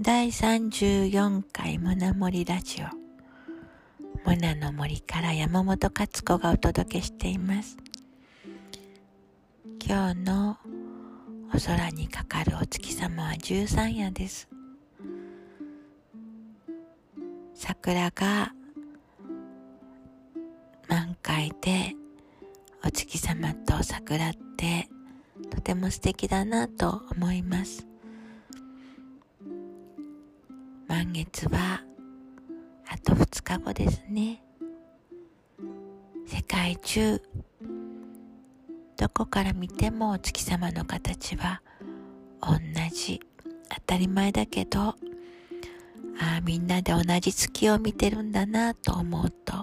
第34回胸森ラジオ。胸の森から山本勝子がお届けしています。今日のお空にかかるお月様は十三夜です。桜が満開でお月様と桜ってとても素敵だなと思います。満月はあと2日後ですね。世界中どこから見てもお月様の形は同じ。当たり前だけどああみんなで同じ月を見てるんだなと思うと不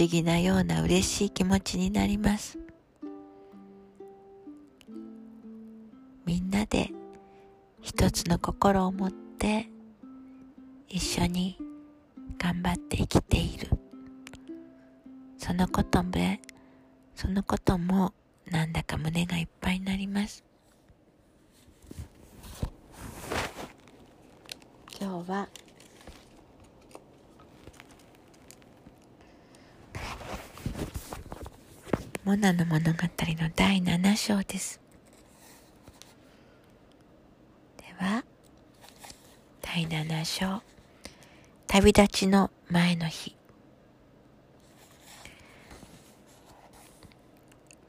思議なような嬉しい気持ちになります。みんなで一つの心を持って一緒に頑張って生きているそのこともそのこともなんだか胸がいっぱいになります今日はモナの物語の第7章です。では、第7章、旅立ちの前の日。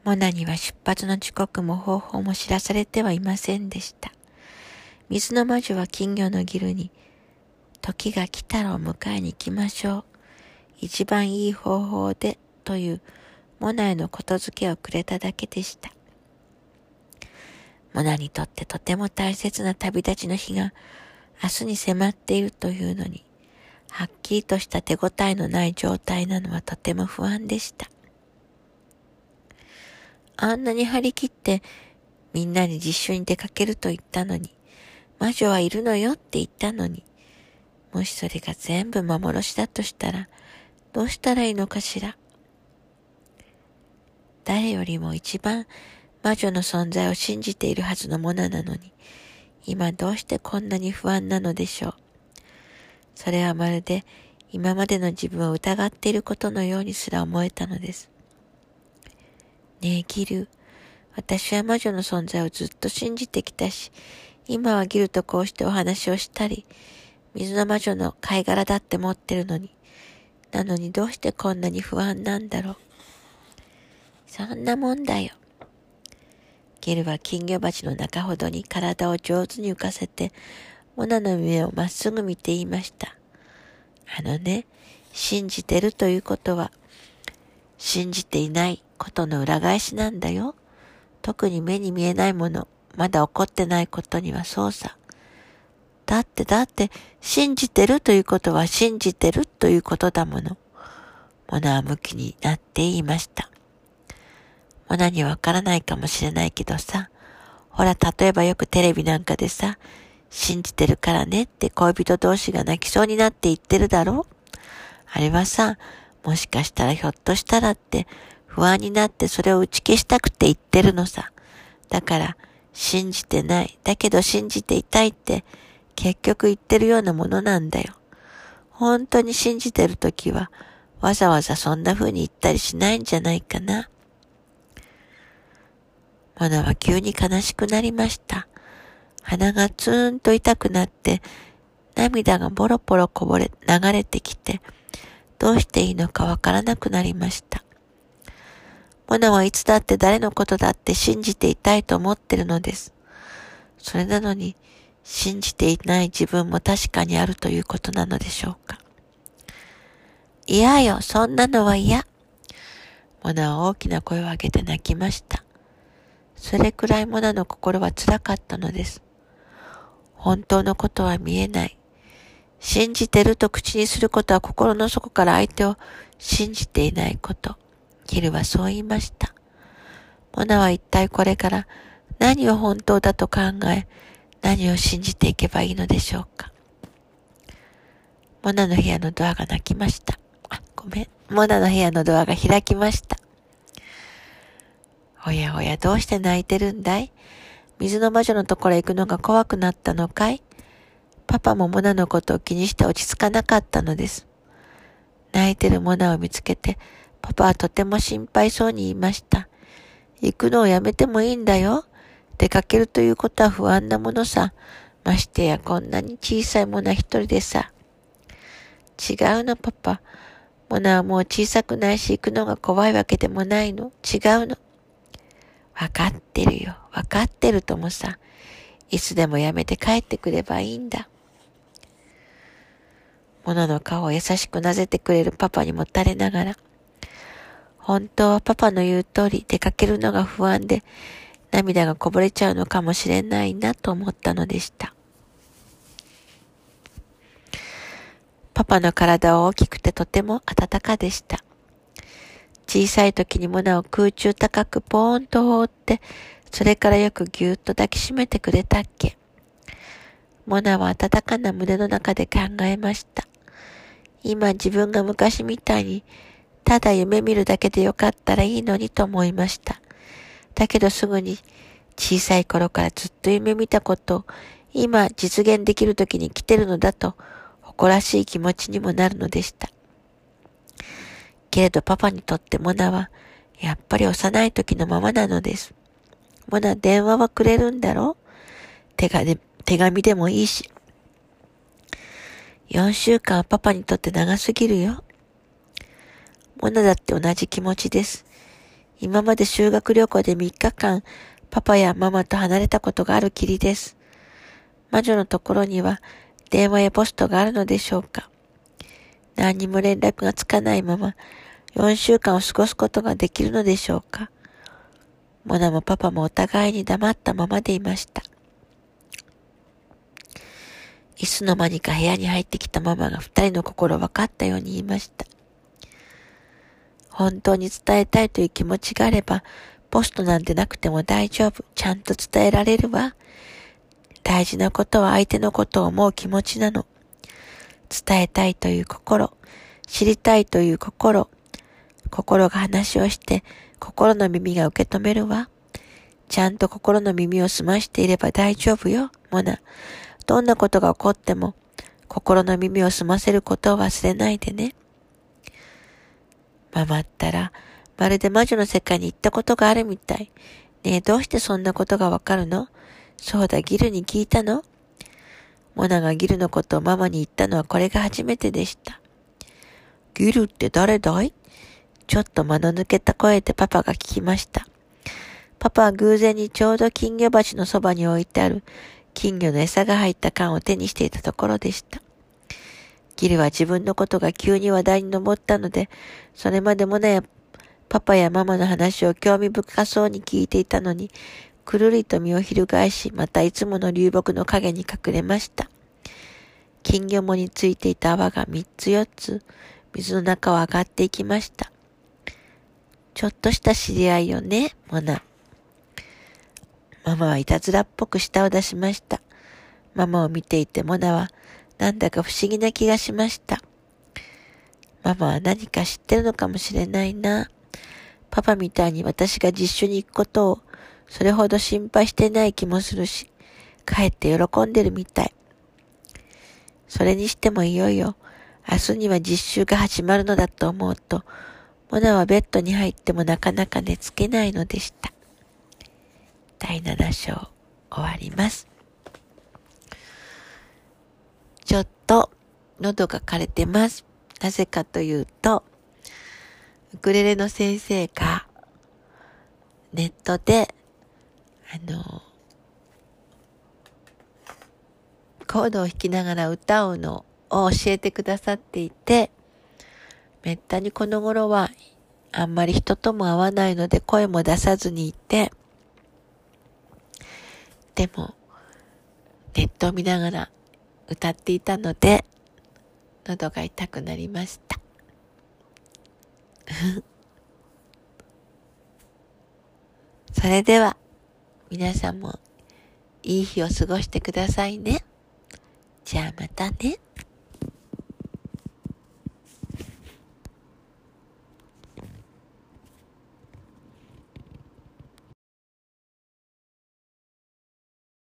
モナには出発の時刻も方法も知らされてはいませんでした。水の魔女は金魚のギルに、時が来たらを迎えに行きましょう。一番いい方法でというモナへのことづけをくれただけでした。モナにとってとても大切な旅立ちの日が明日に迫っているというのに、はっきりとした手応えのない状態なのはとても不安でした。あんなに張り切ってみんなに実習に出かけると言ったのに、魔女はいるのよって言ったのに、もしそれが全部幻だとしたら、どうしたらいいのかしら。誰よりも一番魔女の存在を信じているはずのものなのに、今どうしてこんなに不安なのでしょう？それはまるで今までの自分を疑っていることのようにすら思えたのです。ねえ、ギル。私は魔女の存在をずっと信じてきたし、今はギルとこうしてお話をしたり、水の魔女の貝殻だって持ってるのに、なのにどうしてこんなに不安なんだろう？そんなもんだよ。ゲルは金魚鉢の中ほどに体を上手に浮かせて、モナの目をまっすぐ見て言いました。あのね、信じてるということは、信じていないことの裏返しなんだよ。特に目に見えないもの、まだ起こってないことにはそうさ。だってだって、信じてるということは信じてるということだもの。モナは向きになって言いました。ものにわからないかもしれないけどさ、ほら、例えばよくテレビなんかでさ、信じてるからねって恋人同士が泣きそうになって言ってるだろ？あれはさ、もしかしたらひょっとしたらって不安になってそれを打ち消したくて言ってるのさ。だから、信じてない。だけど信じていたいって結局言ってるようなものなんだよ。本当に信じてるときはわざわざそんな風に言ったりしないんじゃないかな。マナは急に悲しくなりました。鼻がツーンと痛くなって、涙がボロボロこぼれ、流れてきて、どうしていいのかわからなくなりました。モナはいつだって誰のことだって信じていたいと思ってるのです。それなのに、信じていない自分も確かにあるということなのでしょうか。嫌よ、そんなのは嫌。モナは大きな声を上げて泣きました。それくらいモナの心は辛かったのです。本当のことは見えない。信じてると口にすることは心の底から相手を信じていないこと。ギルはそう言いました。モナは一体これから何を本当だと考え、何を信じていけばいいのでしょうか。モナの部屋のドアが泣きました。あ、ごめん。モナの部屋のドアが開きました。おやおやどうして泣いてるんだい？水の魔女のところへ行くのが怖くなったのかい？パパもモナのことを気にして落ち着かなかったのです。泣いてるモナを見つけて、パパはとても心配そうに言いました。行くのをやめてもいいんだよ。出かけるということは不安なものさ。ましてやこんなに小さいモナ一人でさ。違うのパパ。モナはもう小さくないし行くのが怖いわけでもないの。違うの。わかってるよ。わかってるともさ。いつでもやめて帰ってくればいいんだ。モナの顔を優しくなぜてくれるパパにもたれながら、本当はパパの言う通り出かけるのが不安で涙がこぼれちゃうのかもしれないなと思ったのでした。パパの体は大きくてとても暖かでした。小さい時にモナを空中高くポーンと放って、それからよくぎゅーっと抱きしめてくれたっけ。モナは暖かな胸の中で考えました。今自分が昔みたいに、ただ夢見るだけでよかったらいいのにと思いました。だけどすぐに小さい頃からずっと夢見たことを今実現できる時に来てるのだと誇らしい気持ちにもなるのでした。けれどパパにとってモナは、やっぱり幼い時のままなのです。モナ電話はくれるんだろ手が手紙でもいいし。4週間はパパにとって長すぎるよ。モナだって同じ気持ちです。今まで修学旅行で3日間、パパやママと離れたことがあるきりです。魔女のところには電話やポストがあるのでしょうか何にも連絡がつかないまま4週間を過ごすことができるのでしょうか？モナもパパもお互いに黙ったままでいました。いつの間にか部屋に入ってきたママが二人の心分かったように言いました。本当に伝えたいという気持ちがあれば、ポストなんてなくても大丈夫。ちゃんと伝えられるわ。大事なことは相手のことを思う気持ちなの。伝えたいという心、知りたいという心、心が話をして、心の耳が受け止めるわ。ちゃんと心の耳を澄ましていれば大丈夫よ、モナ。どんなことが起こっても、心の耳を澄ませることを忘れないでね。ママったら、まるで魔女の世界に行ったことがあるみたい。ねえ、どうしてそんなことがわかるの？そうだ、ギルに聞いたの？モナがギルのことをママに言ったのはこれが初めてでした。ギルって誰だい？ちょっと間の抜けた声でパパが聞きました。パパは偶然にちょうど金魚鉢のそばに置いてある金魚の餌が入った缶を手にしていたところでした。ギルは自分のことが急に話題に上ったので、それまでもね、パパやママの話を興味深そうに聞いていたのに、くるりと身を翻し、またいつもの流木の影に隠れました。金魚もについていた泡が三つ四つ、水の中を上がっていきました。ちょっとした知り合いよね、モナ。ママはいたずらっぽく舌を出しました。ママを見ていてモナは、なんだか不思議な気がしました。ママは何か知ってるのかもしれないな。パパみたいに私が実習に行くことをそれほど心配してない気もするし、かえって喜んでるみたい。それにしてもいよいよ、明日には実習が始まるのだと思うと、モナはベッドに入ってもなかなか寝つけないのでした。第7章終わります。ちょっと喉が枯れてます。なぜかというと、ウクレレの先生がネットであの、コードを弾きながら歌うのを教えてくださっていて、めったにこの頃はあんまり人とも会わないので声も出さずにいて、でも、ネットを見ながら歌っていたので、喉が痛くなりました。それでは、皆さんもいい日を過ごしてくださいね。じゃあまたね。